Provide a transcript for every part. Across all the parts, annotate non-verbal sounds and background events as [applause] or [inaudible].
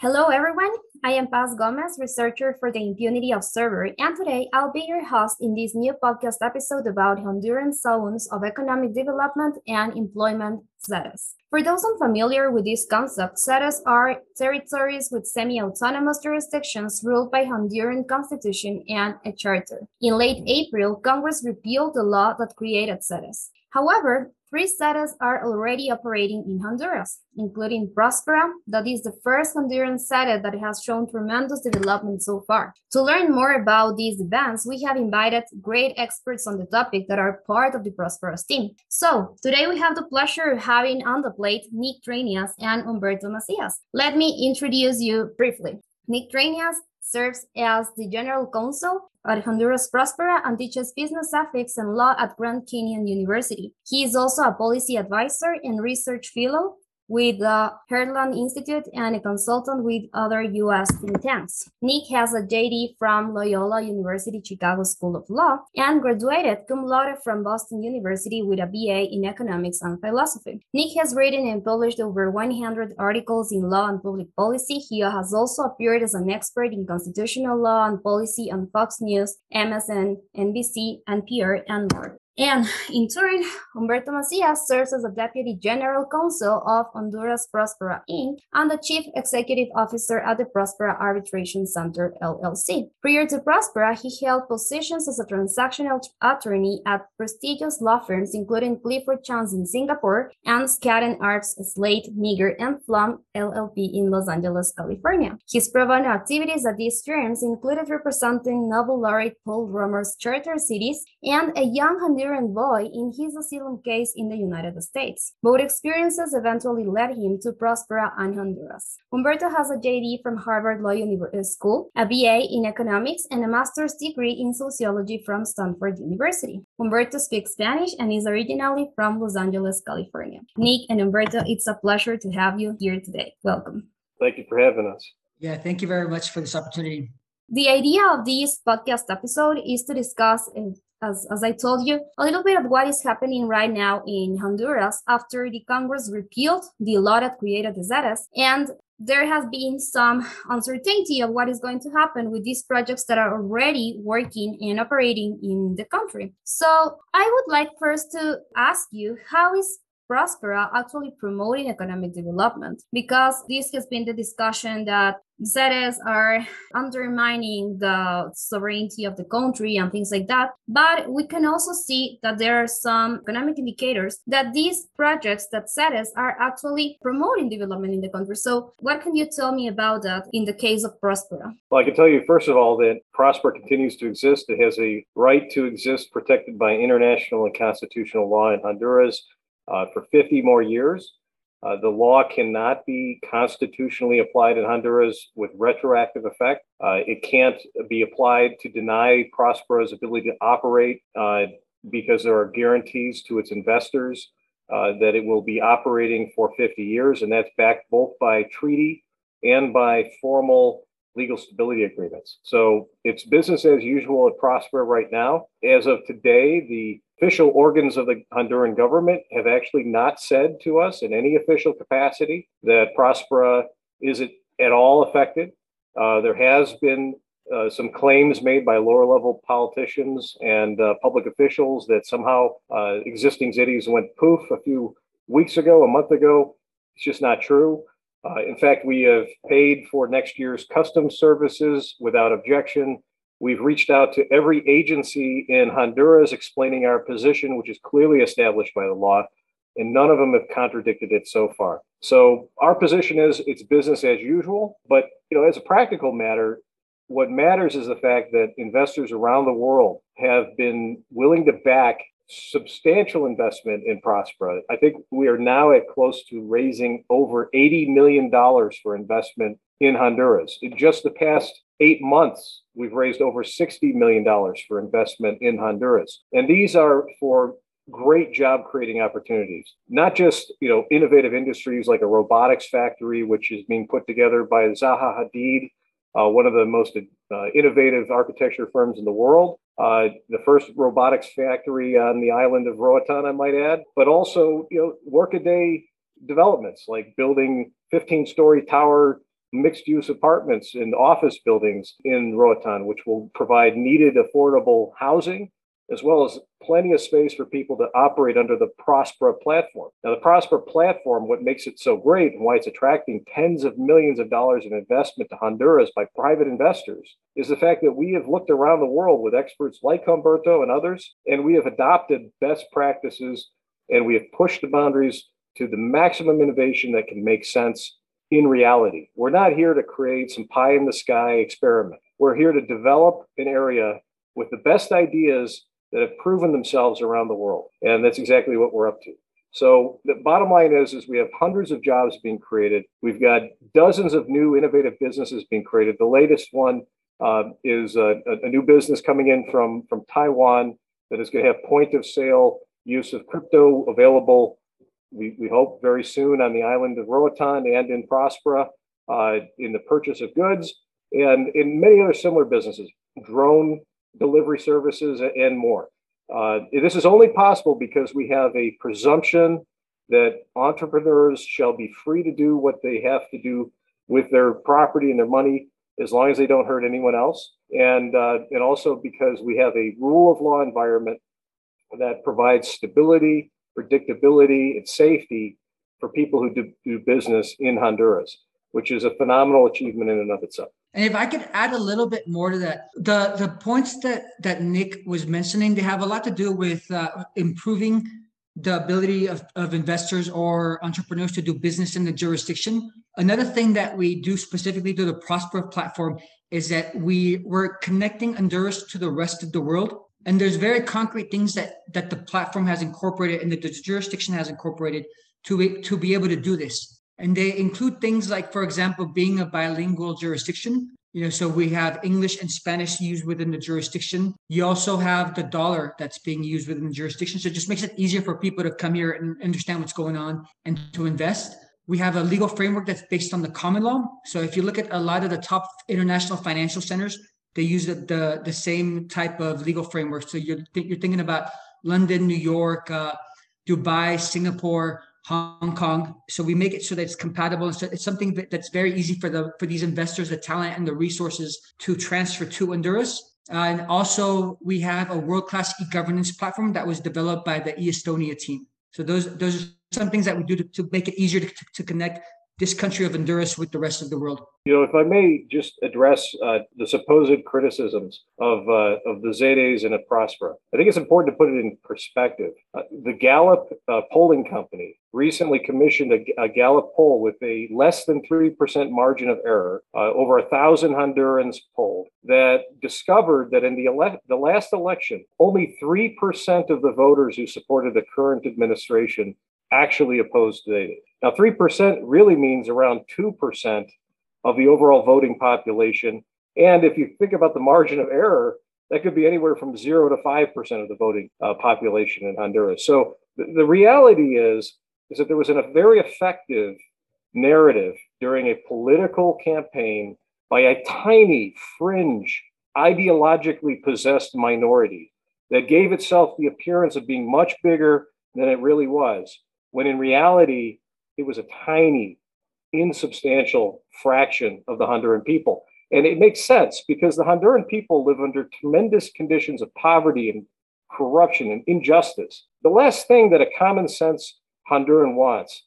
Hello, everyone. I am Paz Gomez, researcher for the Impunity Observer, and today I'll be your host in this new podcast episode about Honduran zones of economic development and employment ZEDEs. For those unfamiliar with this concept, ZEDEs are territories with semi-autonomous jurisdictions ruled by Honduran constitution and a charter. In late April, Congress repealed the law that created ZEDEs. However, Three ZEDEs are already operating in Honduras, including Prospera, that is the first Honduran ZEDE that has shown tremendous development so far. To learn more about these events, we have invited great experts on the topic that are part of the Prosperas team. So, today we have the pleasure of having on the plate Nick Dranias and Humberto Macias. Let me introduce you briefly. Nick Dranias serves as the General Counsel at Honduras Prospera and teaches business ethics and law at Grand Canyon University. He is also a policy advisor and research fellow with the Heartland Institute and a consultant with other U.S. think tanks. Nick has a JD from Loyola University Chicago School of Law and graduated cum laude from Boston University with a BA in economics and philosophy. Nick has written and published over 100 articles in law and public policy. He has also appeared as an expert in constitutional law and policy on Fox News, MSN, NBC, NPR, and more. And in turn, Humberto Macias serves as the Deputy General Counsel of Honduras Prospera Inc. and the Chief Executive Officer at the Prospera Arbitration Center LLC. Prior to Prospera, he held positions as a transactional attorney at prestigious law firms including Clifford Chance in Singapore and Skadden Arps Slate, Meagher and Flom LLP in Los Angeles, California. His pro bono activities at these firms included representing Nobel laureate Paul Romer's charter cities and a young Honduran boy in his asylum case in the United States. Both experiences eventually led him to Prospera and Honduras. Humberto has a JD from Harvard Law uh, School, a BA in economics, and a master's degree in sociology from Stanford University. Humberto speaks Spanish and is originally from Los Angeles, California. Nick and Humberto, it's a pleasure to have you here today. Welcome. Thank you for having us. Yeah, thank you very much for this opportunity. The idea of this podcast episode is to discuss uh, as, as I told you, a little bit of what is happening right now in Honduras after the Congress repealed the law that created the ZEDEs. And there has been some uncertainty of what is going to happen with these projects that are already working and operating in the country. So I would like first to ask you, how is Prospera actually promoting economic development because this has been the discussion that ZEDEs are undermining the sovereignty of the country and things like that. But we can also see that there are some economic indicators that these projects that ZEDEs are actually promoting development in the country. So, what can you tell me about that in the case of Prospera? Well, I can tell you, first of all, that Prospera continues to exist. It has a right to exist protected by international and constitutional law in Honduras uh, for 50 more years. Uh, the law cannot be constitutionally applied in Honduras with retroactive effect. Uh, it can't be applied to deny Prospera's ability to operate uh, because there are guarantees to its investors uh, that it will be operating for 50 years, and that's backed both by treaty and by formal legal stability agreements. So it's business as usual at Prospera right now. As of today, the official organs of the Honduran government have actually not said to us in any official capacity that Prospera is at all affected. Uh, there has been uh, some claims made by lower level politicians and uh, public officials that somehow uh, existing cities went poof a few weeks ago, a month ago. It's just not true. Uh, in fact, we have paid for next year's customs services without objection. We've reached out to every agency in Honduras explaining our position, which is clearly established by the law, and none of them have contradicted it so far. So our position is it's business as usual, but you know, as a practical matter, what matters is the fact that investors around the world have been willing to back substantial investment in Prospera. I think we are now at close to raising over $80 million for investment in Honduras. In just the past eight months, we've raised over $60 million for investment in Honduras. And these are for great job creating opportunities not just you know innovative industries like a robotics factory which is being put together by zaha hadid uh, one of the most uh, innovative architecture firms in the world uh, the first robotics factory on the island of Roatan, I might add, but also you know workaday developments like building 15 story tower mixed use apartments and office buildings in Roatan, which will provide needed affordable housing as well as plenty of space for people to operate under the Prospera platform. Now, the Prospera platform, what makes it so great and why it's attracting tens of millions of dollars in investment to Honduras by private investors is the fact that we have looked around the world with experts like Humberto and others, and we have adopted best practices and we have pushed the boundaries to the maximum innovation that can make sense in reality. We're not here to create some pie in the sky experiment. We're here to develop an area with the best ideas that have proven themselves around the world. And that's exactly what we're up to. So the bottom line is, is we have hundreds of jobs being created. We've got dozens of new innovative businesses being created. The latest one uh, is a, a, new business coming in from, from Taiwan that is going to have point of sale use of crypto available, we, we hope very soon on the island of Roatan and in Prospera uh, in the purchase of goods and in many other similar businesses, drone delivery services, and more. Uh, this is only possible because we have a presumption that entrepreneurs shall be free to do what they have to do with their property and their money as long as they don't hurt anyone else. And, uh, and also because we have a rule of law environment that provides stability, predictability, and safety for people who do, do business in Honduras, which is a phenomenal achievement in and of itself. And if I could add a little bit more to that, the the points that that Nick was mentioning, they have a lot to do with uh, improving the ability of, of investors or entrepreneurs to do business in the jurisdiction. Another thing that we do specifically through the Prosper platform is that we we're connecting Honduras to the rest of the world. And there's very concrete things that that the platform has incorporated and that the jurisdiction has incorporated to, to be able to do this. And they include things like, for example, being a bilingual jurisdiction. You know, so we have English and Spanish used within the jurisdiction. You also have the dollar that's being used within the jurisdiction. So it just makes it easier for people to come here and understand what's going on and to invest. We have a legal framework that's based on the common law. So if you look at a lot of the top international financial centers, they use the the, the same type of legal framework. So you're you're thinking about London, New York, uh, Dubai, Singapore, Hong Kong. So we make it so that it's compatible. And So it's something that's very easy for the for these investors, the talent and the resources to transfer to Honduras. Uh, and also, we have a world-class e-governance platform that was developed by the e-Estonia team. So those those are some things that we do to, to make it easier to, to connect this country of Honduras with the rest of the world. You know, if I may just address uh, the supposed criticisms of uh, of the Zedes and of Prospera, I think it's important to put it in perspective. Uh, the Gallup uh, polling company recently commissioned a, a, Gallup poll with a less than three percent margin of error, uh, over a thousand Hondurans polled, that discovered that in the ele- the last election, only three percent of the voters who supported the current administration actually opposed Zedes. Now, 3% really means around 2% of the overall voting population. And if you think about the margin of error, that could be anywhere from 0 to 5% of the voting uh, population in Honduras. So the, the reality is, is that there was a very effective narrative during a political campaign by a tiny fringe ideologically possessed minority that gave itself the appearance of being much bigger than it really was when in reality it was a tiny, insubstantial fraction of the Honduran people. And it makes sense because the Honduran people live under tremendous conditions of poverty and corruption and injustice. The last thing that a common sense Honduran wants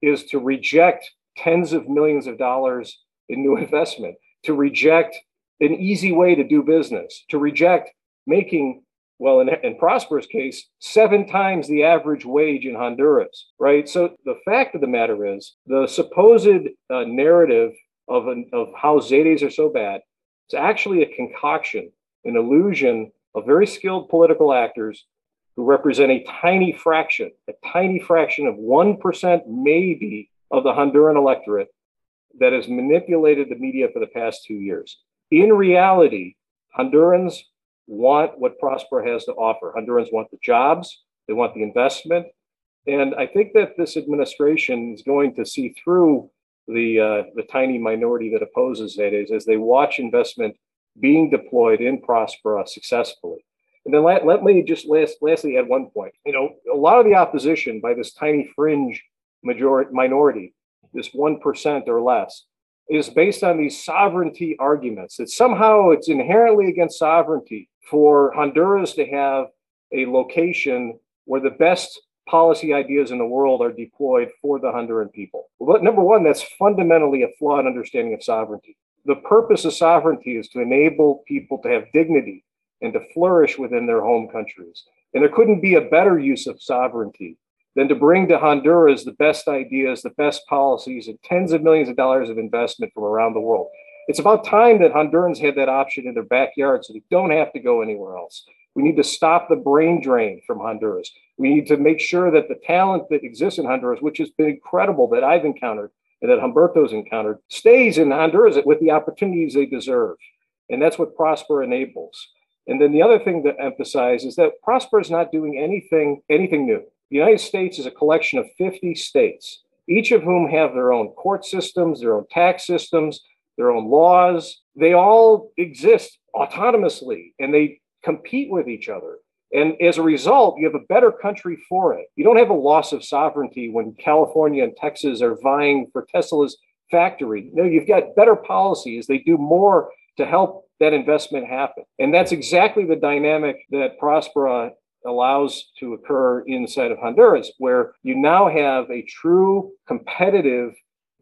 is to reject tens of millions of dollars in new [laughs] investment, to reject an easy way to do business, to reject making well, in, in Prospera's case, seven times the average wage in Honduras, right? So the fact of the matter is, the supposed uh, narrative of, an, of how ZEDEs are so bad is actually a concoction, an illusion of very skilled political actors who represent a tiny fraction, a tiny fraction of 1% maybe of the Honduran electorate that has manipulated the media for the past two years. In reality, Hondurans want what Prospera has to offer. Hondurans want the jobs, they want the investment. And I think that this administration is going to see through the, uh, the tiny minority that opposes Zedes as they watch investment being deployed in Prospera successfully. And then let, let me just last, lastly add one point. You know, a lot of the opposition by this tiny fringe majority minority, this 1% or less, is based on these sovereignty arguments that somehow it's inherently against sovereignty for Honduras to have a location where the best policy ideas in the world are deployed for the Honduran people. But number one, that's fundamentally a flawed understanding of sovereignty. The purpose of sovereignty is to enable people to have dignity and to flourish within their home countries. And there couldn't be a better use of sovereignty than to bring to Honduras the best ideas, the best policies, and tens of millions of dollars of investment from around the world. It's about time that Hondurans had that option in their backyard so they don't have to go anywhere else. We need to stop the brain drain from Honduras. We need to make sure that the talent that exists in Honduras, which has been incredible that I've encountered and that Humberto's encountered, stays in Honduras with the opportunities they deserve. And that's what Prosper enables. And then the other thing to emphasize is that Prosper is not doing anything, anything new. The United States is a collection of 50 states, each of whom have their own court systems, their own tax systems, their own laws. They all exist autonomously and they compete with each other. And as a result, you have a better country for it. You don't have a loss of sovereignty when California and Texas are vying for Tesla's factory. No, you've got better policies. They do more to help that investment happen. And that's exactly the dynamic that Prospera allows to occur inside of Honduras, where you now have a true competitive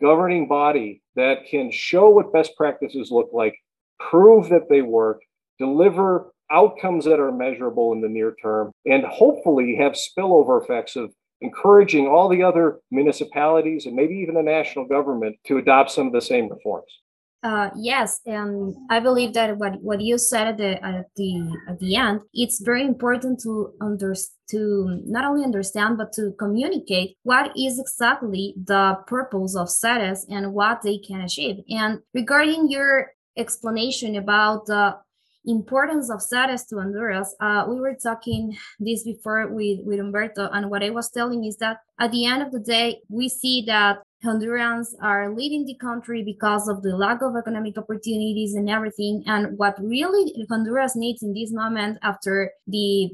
governing body that can show what best practices look like, prove that they work, deliver outcomes that are measurable in the near term, and hopefully have spillover effects of encouraging all the other municipalities and maybe even the national government to adopt some of the same reforms. Uh, yes, and I believe that what, what you said at the at the at the end, it's very important to under to not only understand but to communicate what is exactly the purpose of ZEDEs and what they can achieve. And regarding your explanation about the importance of ZEDEs to Honduras, uh, we were talking this before with, with Humberto, and what I was telling is that at the end of the day, we see that Hondurans are leaving the country because of the lack of economic opportunities and everything. And what really Honduras needs in this moment after the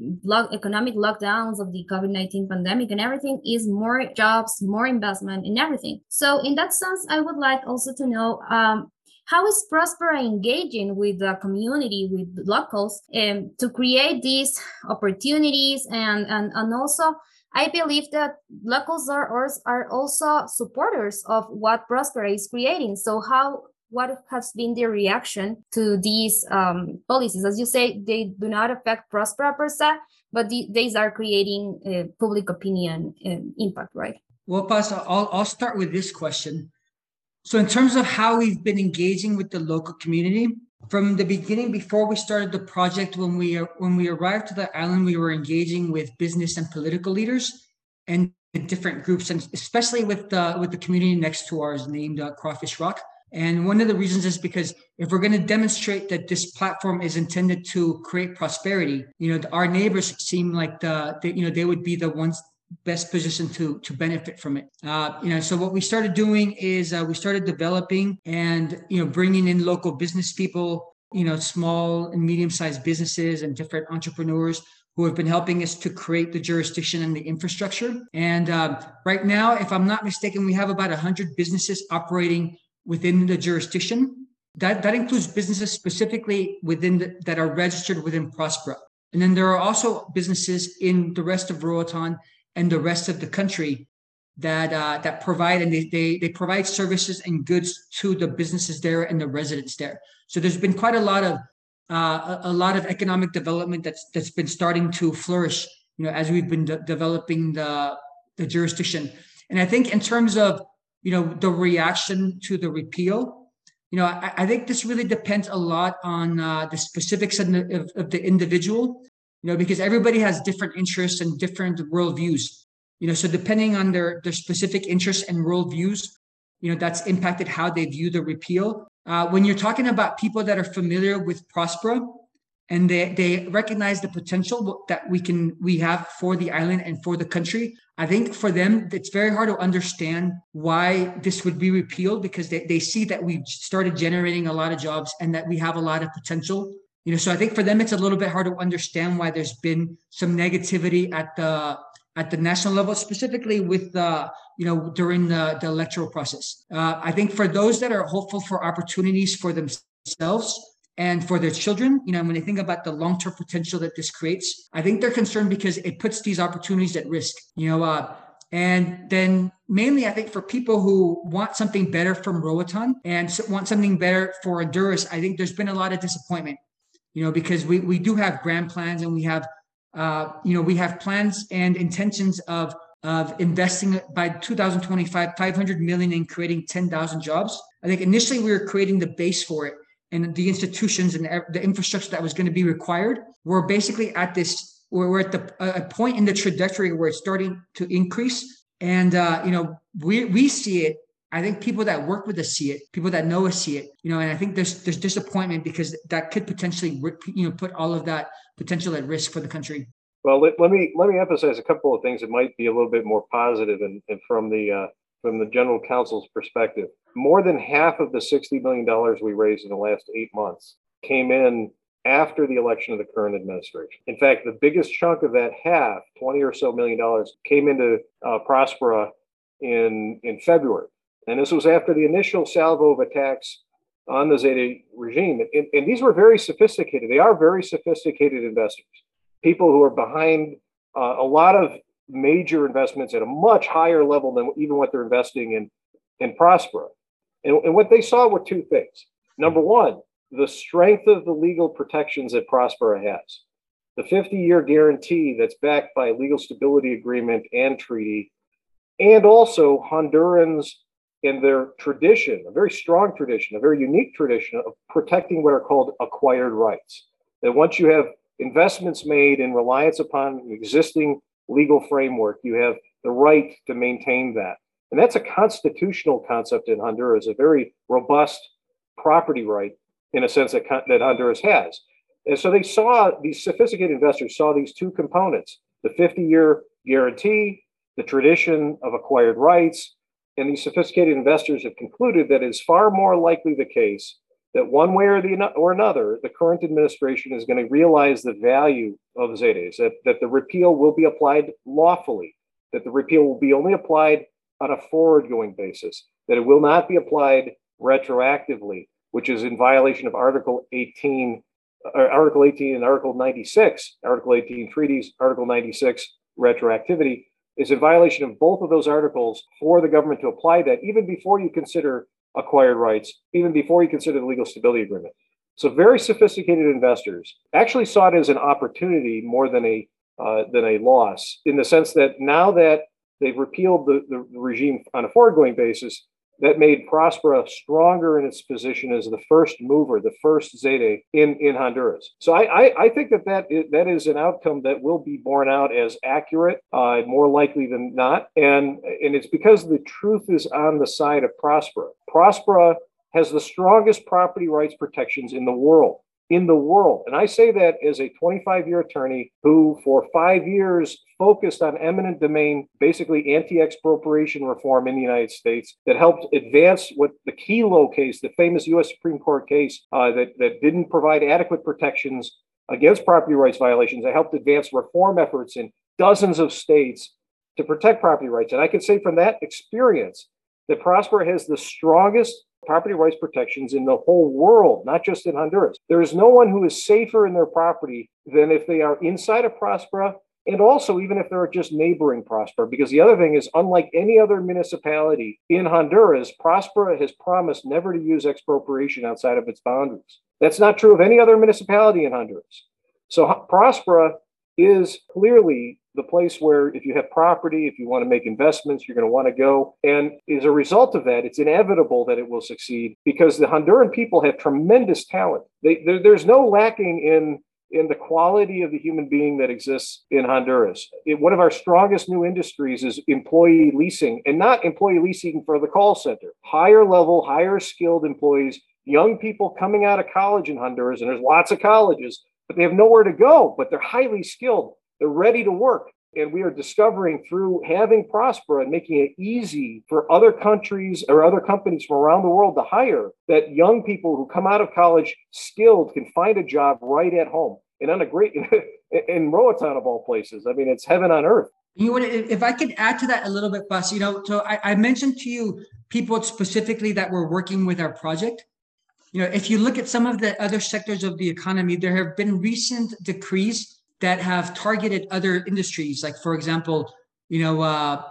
economic lockdowns of the COVID 19 pandemic and everything is more jobs, more investment, and everything. So, in that sense, I would like also to know um, how is Prospera engaging with the community, with the locals, um, to create these opportunities and, and, and also I believe that locals are, are also supporters of what Prospera is creating. So how what has been their reaction to these um, policies? As you say, they do not affect Prospera per se, but the, these are creating a public opinion um, impact, right? Well, Paz, I'll, I'll start with this question. So, in terms of how we've been engaging with the local community, from the beginning, before we started the project, when we when we arrived to the island, we were engaging with business and political leaders and different groups, and especially with the with the community next to ours, named uh, Crawfish Rock. And one of the reasons is because if we're going to demonstrate that this platform is intended to create prosperity, you know, our neighbors seem like the, the you know they would be the ones best positioned to to benefit from it. Uh, you know, so what we started doing is uh, we started developing and you know bringing in local business people, you know, small and medium sized businesses and different entrepreneurs who have been helping us to create the jurisdiction and the infrastructure. And um, right now, if I'm not mistaken, we have about 100 businesses operating within the jurisdiction. That, that includes businesses specifically within the, that are registered within Prospera. And then there are also businesses in the rest of Roatan and the rest of the country that uh, that provide and they, they they provide services and goods to the businesses there and the residents there. So there's been quite a lot of uh, a, lot of economic development that's that's been starting to flourish. You know, as we've been de- developing the the jurisdiction, and I think in terms of you know the reaction to the repeal, you know, I, I think this really depends a lot on uh, the specifics of of, of the individual you know, because everybody has different interests and different worldviews. You know, so depending on their their specific interests and worldviews, you know, that's impacted how they view the repeal. Uh, when you're talking about people that are familiar with Prospera and they, they recognize the potential that we can we have for the island and for the country, I think for them it's very hard to understand why this would be repealed because they, they see that we've started generating a lot of jobs and that we have a lot of potential you know so i think for them it's a little bit hard to understand why there's been some negativity at the at the national level, specifically with the, you know, during the, the electoral process. Uh, I think for those that are hopeful for opportunities for themselves and for their children, you know, when they think about the long-term potential that this creates, I think they're concerned because it puts these opportunities at risk. You know, uh, and then mainly, I think for people who want something better from Roatan and want something better for Honduras, I think there's been a lot of disappointment, you know, because we, we do have grand plans and we have, uh, you know, we have plans and intentions of of investing by 2025 500 million in creating 10,000 jobs. I think initially we were creating the base for it and the institutions and the infrastructure that was going to be required. We're basically at this we're at the a point in the trajectory where it's starting to increase and uh, you know we we see it i think people that work with us see it people that know us see it you know and i think there's there's disappointment because that could potentially you know put all of that potential at risk for the country well let, let me let me emphasize a couple of things that might be a little bit more positive and, and from the uh, from the general counsel's perspective more than half of the 60 million dollars we raised in the last eight months came in after the election of the current administration. In fact, the biggest chunk of that half, 20 or so million dollars, came into uh, Prospera in, in February. And this was after the initial salvo of attacks on the ZEDE regime. And, and these were very sophisticated. They are very sophisticated investors, people who are behind uh, a lot of major investments at a much higher level than even what they're investing in, in Prospera. And, and what they saw were two things. Number one, the strength of the legal protections that Prospera has. The 50 year guarantee that's backed by a legal stability agreement and treaty, and also Hondurans in their tradition, a very strong tradition, a very unique tradition of protecting what are called acquired rights. That once you have investments made in reliance upon an existing legal framework, you have the right to maintain that. And that's a constitutional concept in Honduras, a very robust property right in a sense that, that Honduras has. And so they saw these sophisticated investors saw these two components the 50 year guarantee, the tradition of acquired rights. And these sophisticated investors have concluded that it's far more likely the case that one way or, the, or another, the current administration is going to realize the value of ZEDEs, that, that the repeal will be applied lawfully, that the repeal will be only applied on a forward going basis, that it will not be applied retroactively, which is in violation of Article 18, uh, Article 18 and Article 96, Article 18 treaties, Article 96 retroactivity, is in violation of both of those articles for the government to apply that even before you consider acquired rights, even before you consider the legal stability agreement. So very sophisticated investors actually saw it as an opportunity more than a uh, than a loss, in the sense that now that they've repealed the, the regime on a forward-going basis, that made Prospera stronger in its position as the first mover, the first ZEDE in, in Honduras. So I, I, I think that that is, that is an outcome that will be borne out as accurate, uh, more likely than not. And, and it's because the truth is on the side of Prospera. Prospera has the strongest property rights protections in the world in the world. And I say that as a 25 year attorney who, for five years, focused on eminent domain, basically anti expropriation reform in the United States that helped advance what the Kelo case, the famous US Supreme Court case uh, that, that didn't provide adequate protections against property rights violations. I helped advance reform efforts in dozens of states to protect property rights. And I can say from that experience that Prosper has the strongest property rights protections in the whole world, not just in Honduras. There is no one who is safer in their property than if they are inside of Prospera and also even if they're just neighboring Prospera. Because the other thing is, unlike any other municipality in Honduras, Prospera has promised never to use expropriation outside of its boundaries. That's not true of any other municipality in Honduras. So Prospera is clearly the place where if you have property, if you want to make investments, you're going to want to go. And as a result of that, it's inevitable that it will succeed because the Honduran people have tremendous talent. They, there's no lacking in in the quality of the human being that exists in Honduras. It, one of our strongest new industries is employee leasing, and not employee leasing for the call center. Higher level, higher skilled employees, young people coming out of college in Honduras, and there's lots of colleges, but they have nowhere to go, but they're highly skilled. They're ready to work. And we are discovering through having Prospera and making it easy for other countries or other companies from around the world to hire that young people who come out of college skilled can find a job right at home and on a great [laughs] in Roatan of all places. I mean, it's heaven on earth. You know, if I could add to that a little bit, Paz, you know, so I, I mentioned to you people specifically that were working with our project. You know, if you look at some of the other sectors of the economy, there have been recent decrees that have targeted other industries. Like, for example, you know, uh,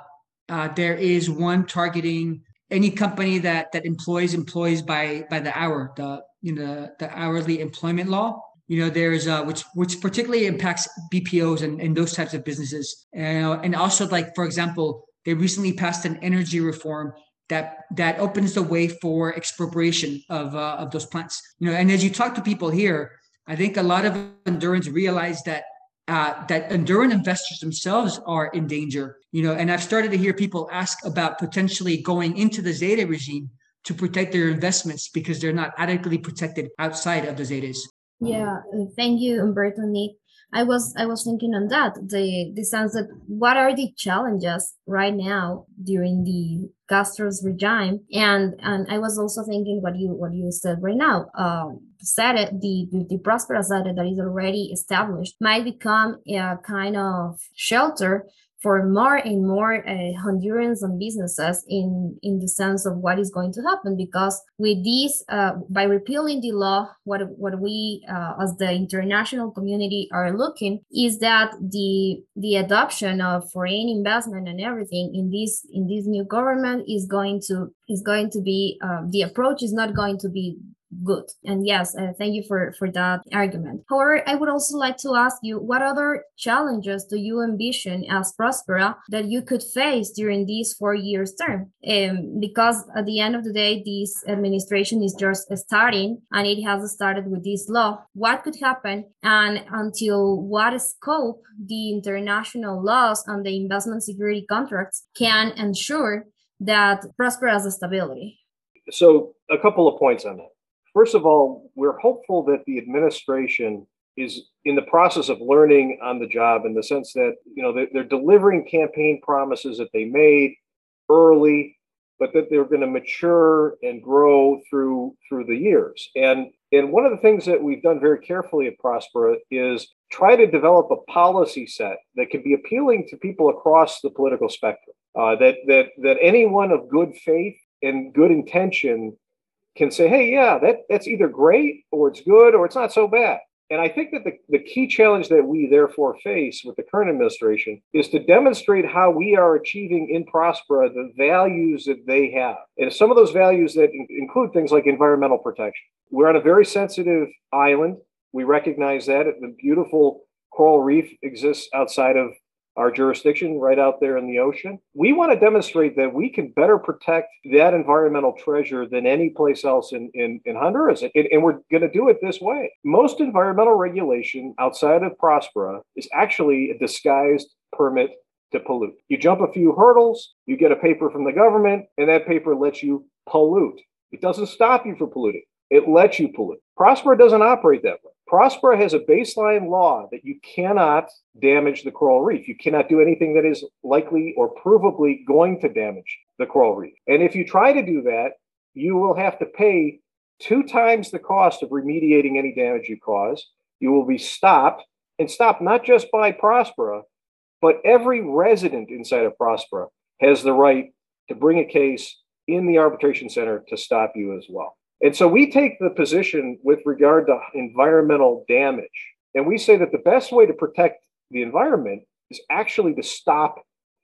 uh, there is one targeting any company that that employs employees by by the hour, the you know the hourly employment law. You know, there's uh, which which particularly impacts BPOs and, and those types of businesses. Uh, and also, like for example, they recently passed an energy reform that that opens the way for expropriation of uh, of those plants. You know, and as you talk to people here, I think a lot of Hondurans realize that uh, that Honduran investors themselves are in danger. You know, and I've started to hear people ask about potentially going into the ZEDE regime to protect their investments because they're not adequately protected outside of the ZEDEs. Yeah, thank you, Humberto Nick. I was I was thinking on that the the sense that what are the challenges right now during the Castro's regime and and I was also thinking what you what you said right now um said it the the Prospera ZEDE that is already established might become a kind of shelter for more and more uh, Hondurans and businesses in in the sense of what is going to happen because with this uh, by repealing the law what what we uh, as the international community are looking is that the the adoption of foreign investment and everything in this in this new government is going to is going to be um, the approach is not going to be good. And yes, uh, thank you for, for that argument. However, I would also like to ask you what other challenges do you envision as Prospera that you could face during these four years term? Um, because at the end of the day, this administration is just starting and it has started with this law. What could happen and until what scope the international laws and the investment security contracts can ensure that prospera's stability? So, a couple of points on that. First of all, we're hopeful that the administration is in the process of learning on the job in the sense that you know they're, they're delivering campaign promises that they made early but that they're going to mature and grow through through the years. And and one of the things that we've done very carefully at prospera is try to develop a policy set that can be appealing to people across the political spectrum uh, that that that anyone of good faith and good intention can say, hey, yeah, that, that's either great or it's good or it's not so bad. And I think that the, the key challenge that we therefore face with the current administration is to demonstrate how we are achieving in Prospera the values that they have. And some of those values that in- include things like environmental protection. We're on a very sensitive island. We recognize that. The beautiful coral reef exists outside of our jurisdiction right out there in the ocean. We want to demonstrate that we can better protect that environmental treasure than any place else in, in, in Honduras. And, and we're going to do it this way. Most environmental regulation outside of Prospera is actually a disguised permit to pollute. You jump a few hurdles, you get a paper from the government, and that paper lets you pollute. It doesn't stop you from polluting. It lets you pollute. Prospera doesn't operate that way. Prospera has a baseline law that you cannot damage the coral reef. You cannot do anything that is likely or provably going to damage the coral reef. And if you try to do that, you will have to pay two times the cost of remediating any damage you cause. You will be stopped and stopped not just by Prospera, but every resident inside of Prospera has the right to bring a case in the arbitration center to stop you as well. And so we take the position with regard to environmental damage, and we say that the best way to protect the environment is actually to stop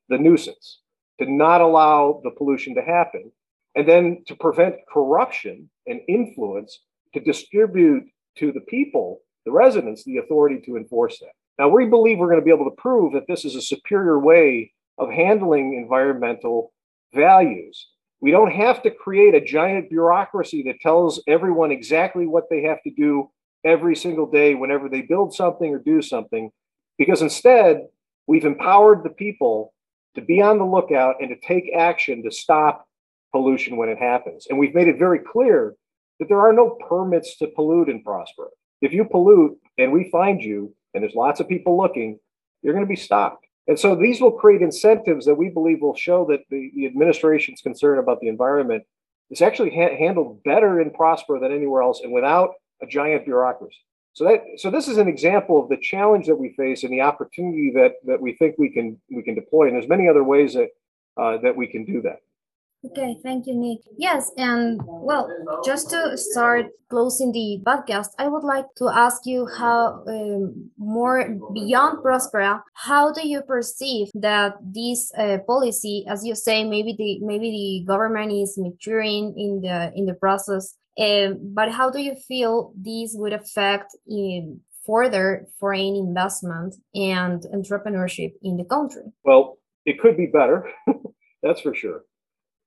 the nuisance, to not allow the pollution to happen, and then to prevent corruption and influence to distribute to the people, the residents, the authority to enforce that. Now, we believe we're going to be able to prove that this is a superior way of handling environmental values we don't have to create a giant bureaucracy that tells everyone exactly what they have to do every single day whenever they build something or do something, because instead, we've empowered the people to be on the lookout and to take action to stop pollution when it happens. And we've made it very clear that there are no permits to pollute and prosper. If you pollute and we find you, and there's lots of people looking, you're going to be stopped. And so these will create incentives that we believe will show that the, the administration's concern about the environment is actually ha- handled better in Prospera than anywhere else and without a giant bureaucracy. So that so this is an example of the challenge that we face and the opportunity that that we think we can we can deploy. And there's many other ways that uh, that we can do that. Okay, thank you, Nick. Yes, and well, just to start closing the podcast, I would like to ask you how um, more beyond Prospera, how do you perceive that this uh, policy, as you say, maybe the maybe the government is maturing in the in the process, um, but how do you feel this would affect in further foreign investment and entrepreneurship in the country? Well, it could be better, [laughs] that's for sure.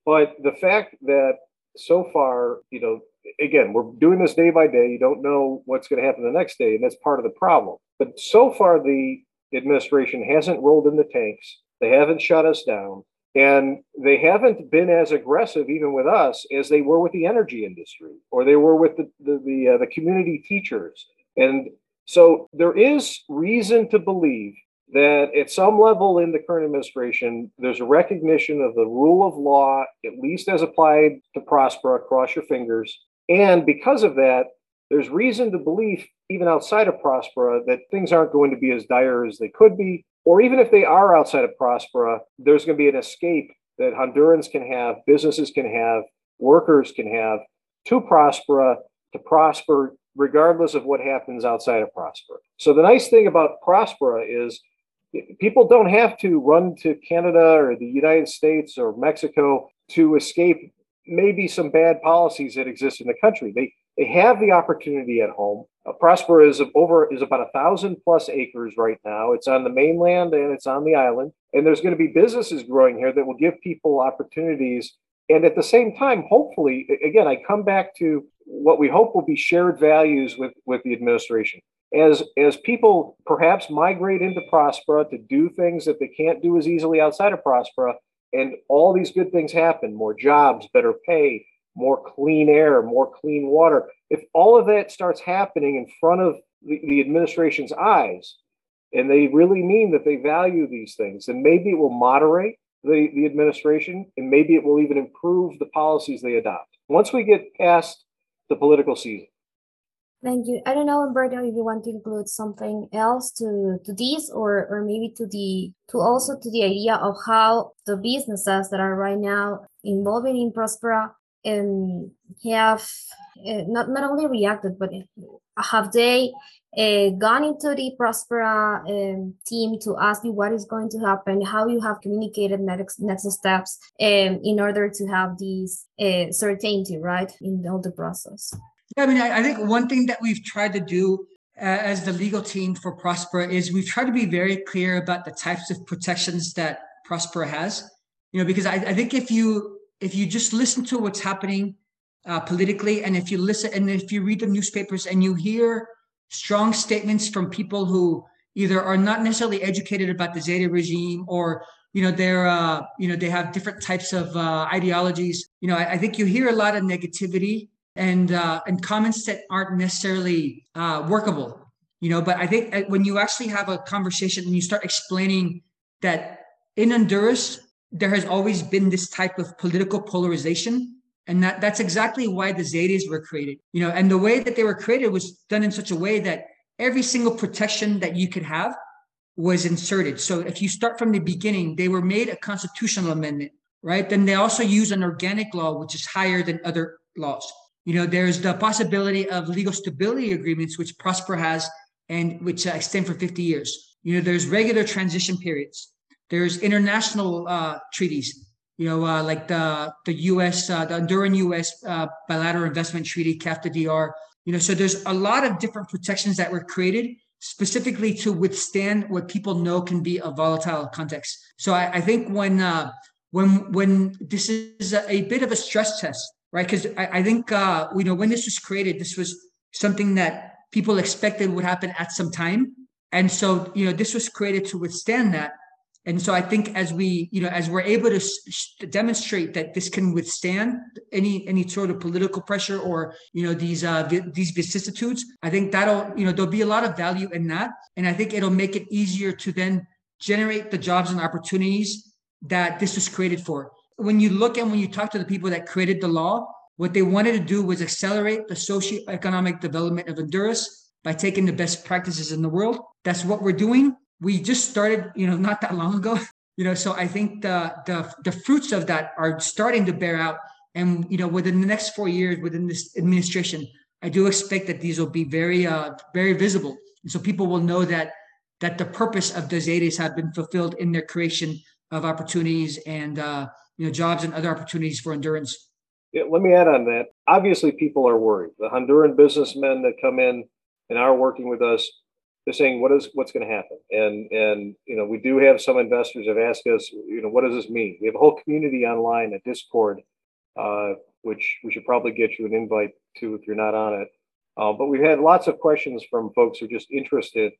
But the fact that so far, you know, again, we're doing this day by day. You don't know what's going to happen the next day, and that's part of the problem. But so far, the administration hasn't rolled in the tanks. They haven't shut us down. And they haven't been as aggressive, even with us, as they were with the energy industry or they were with the, the, the, uh, the community teachers. And so there is reason to believe that at some level in the current administration, there's a recognition of the rule of law, at least as applied to Prospera, cross your fingers. And because of that, there's reason to believe, even outside of Prospera, that things aren't going to be as dire as they could be. Or even if they are outside of Prospera, there's going to be an escape that Hondurans can have, businesses can have, workers can have to Prospera to prosper regardless of what happens outside of Prospera. So the nice thing about Prospera is people don't have to run to Canada or the United States or Mexico to escape maybe some bad policies that exist in the country. They they have the opportunity at home. Uh, is over is about a thousand plus acres right now. It's on the mainland and it's on the island, and there's going to be businesses growing here that will give people opportunities. And at the same time, hopefully, again, I come back to what we hope will be shared values with with the administration as as people perhaps migrate into Prospera to do things that they can't do as easily outside of Prospera, and all these good things happen more jobs, better pay, more clean air, more clean water. If all of that starts happening in front of the, the administration's eyes, and they really mean that they value these things, then maybe it will moderate the, the administration and maybe it will even improve the policies they adopt. Once we get past the political season, Thank you. I don't know, Humberto, if you want to include something else to, to this or, or maybe to the to also to the idea of how the businesses that are right now involved in Prospera and have uh, not, not only reacted, but have they uh, gone into the Prospera um, team to ask you what is going to happen, how you have communicated next next steps um, in order to have these uh, certainty, right, in all the process. Yeah, I mean, I, I think one thing that we've tried to do uh, as the legal team for Prospera is we've tried to be very clear about the types of protections that Prospera has. You know, because I, I think if you if you just listen to what's happening uh, politically, and if you listen and if you read the newspapers and you hear strong statements from people who either are not necessarily educated about the ZEDE regime or you know they're uh, you know they have different types of uh, ideologies. You know, I, I think you hear a lot of negativity and uh, and comments that aren't necessarily uh, workable you know but i think uh, when you actually have a conversation and you start explaining that in honduras there has always been this type of political polarization and that that's exactly why the ZEDEs were created you know and the way that they were created was done in such a way that every single protection that you could have was inserted. So if you start from the beginning they were made a constitutional amendment right? Then they also use an organic law which is higher than other laws you know, there's the possibility of legal stability agreements, which Prosper has and which uh, extend for 50 years. You know, there's regular transition periods. There's international uh, treaties, you know, uh, like the the U.S. Uh, the Honduran U.S. Uh, bilateral investment treaty, CAFTA-DR. You know, so there's a lot of different protections that were created specifically to withstand what people know can be a volatile context. So I, I think when uh, when when this is a bit of a stress test right? Because I, I, think uh, you know when this was created, this was something that people expected would happen at some time, and so you know this was created to withstand that. And so I think as we you know as we're able to sh- demonstrate that this can withstand any any sort of political pressure or you know these uh, vi- these vicissitudes, I think that'll you know there'll be a lot of value in that, and I think it'll make it easier to then generate the jobs and opportunities that this was created for when you look and when you talk to the people that created the law, what they wanted to do was accelerate the socioeconomic development of Honduras by taking the best practices in the world. That's what we're doing. We just started, you know, not that long ago. [laughs] You know, so I think the the the fruits of that are starting to bear out. And you know, within the next four years, within this administration, I do expect that these will be very uh very visible. And so people will know that that the purpose of ZEDEs have been fulfilled in their creation of opportunities and uh, you know jobs and other opportunities for Hondurans. Yeah, let me add on that. Obviously, people are worried. The Honduran businessmen that come in and are working with us, they're saying, "What is what's going to happen?" And and you know, we do have some investors have asked us, you know, what does this mean? We have a whole community online, at Discord, uh, which we should probably get you an invite to if you're not on it. Uh, but we've had lots of questions from folks who are just interested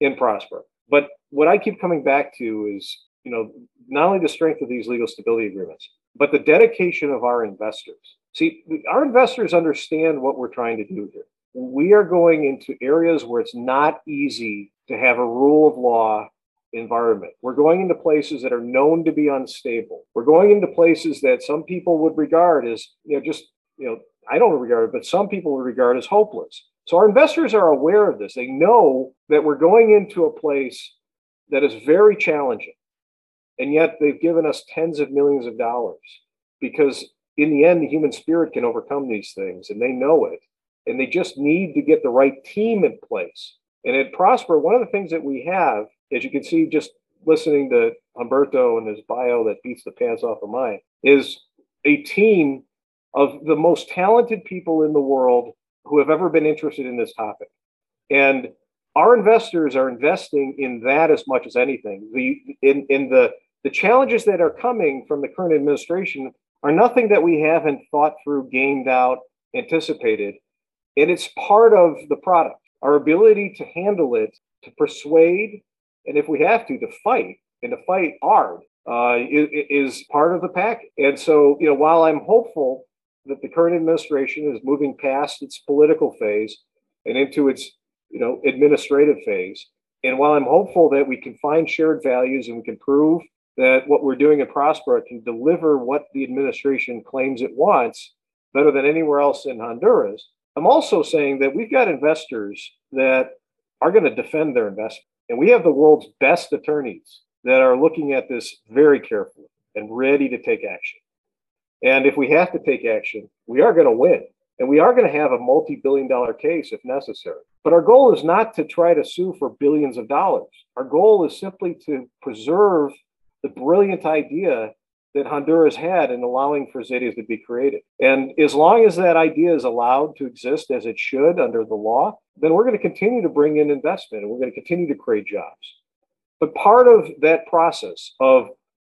in Prosper. But what I keep coming back to is, you know, not only the strength of these legal stability agreements, but the dedication of our investors. See, our investors understand what we're trying to do here. We are going into areas where it's not easy to have a rule of law environment. We're going into places that are known to be unstable. We're going into places that some people would regard as, you know, just, you know, I don't regard it, but some people would regard as hopeless. So our investors are aware of this. They know that we're going into a place that is very challenging. And yet they've given us tens of millions of dollars because in the end, the human spirit can overcome these things and they know it. And they just need to get the right team in place. And at Prosper, one of the things that we have, as you can see, just listening to Humberto and his bio that beats the pants off of mine, is a team of the most talented people in the world who have ever been interested in this topic. And our investors are investing in that as much as anything. The in, in the the challenges that are coming from the current administration are nothing that we haven't thought through, gamed out, anticipated. And it's part of the product. Our ability to handle it, to persuade, and if we have to, to fight and to fight hard uh, is, is part of the package. And so, you know, while I'm hopeful that the current administration is moving past its political phase and into its you know administrative phase and while i'm hopeful that we can find shared values and we can prove that what we're doing at prospera can deliver what the administration claims it wants better than anywhere else in honduras i'm also saying that we've got investors that are going to defend their investment and we have the world's best attorneys that are looking at this very carefully and ready to take action and if we have to take action, we are going to win. And we are going to have a multi billion dollar case if necessary. But our goal is not to try to sue for billions of dollars. Our goal is simply to preserve the brilliant idea that Honduras had in allowing for ZEDEs to be created. And as long as that idea is allowed to exist as it should under the law, then we're going to continue to bring in investment and we're going to continue to create jobs. But part of that process of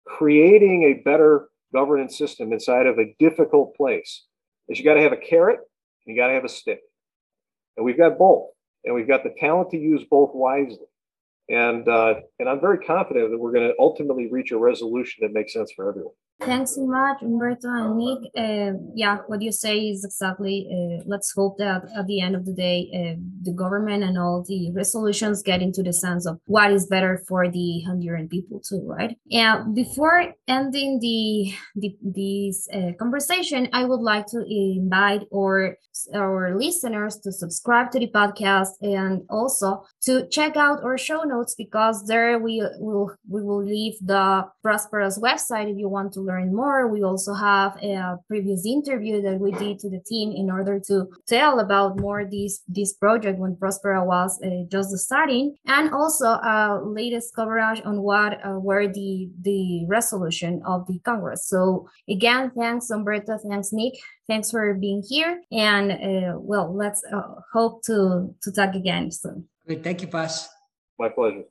creating a better governance system inside of a difficult place is you got to have a carrot and you got to have a stick. And we've got both. And we've got the talent to use both wisely. And uh, and I'm very confident that we're going to ultimately reach a resolution that makes sense for everyone. Thanks so much, Humberto and Nick. Uh, yeah, what you say is exactly. Uh, let's hope that at the end of the day, uh, the government and all the resolutions get into the sense of what is better for the Honduran people too, right? And before ending the, the this uh, conversation, I would like to invite our our listeners to subscribe to the podcast and also to check out our show notes because there we will we will leave the Prospera's website if you want to learn more, we also have a previous interview that we did to the team in order to tell about more this this project when Prospera was uh, just starting, and also uh, latest coverage on what uh, were the the resolution of the Congress. So again, thanks Humberto, thanks Nick, thanks for being here, and uh, well, let's uh, hope to to talk again soon. Great, thank you, Paz. My pleasure.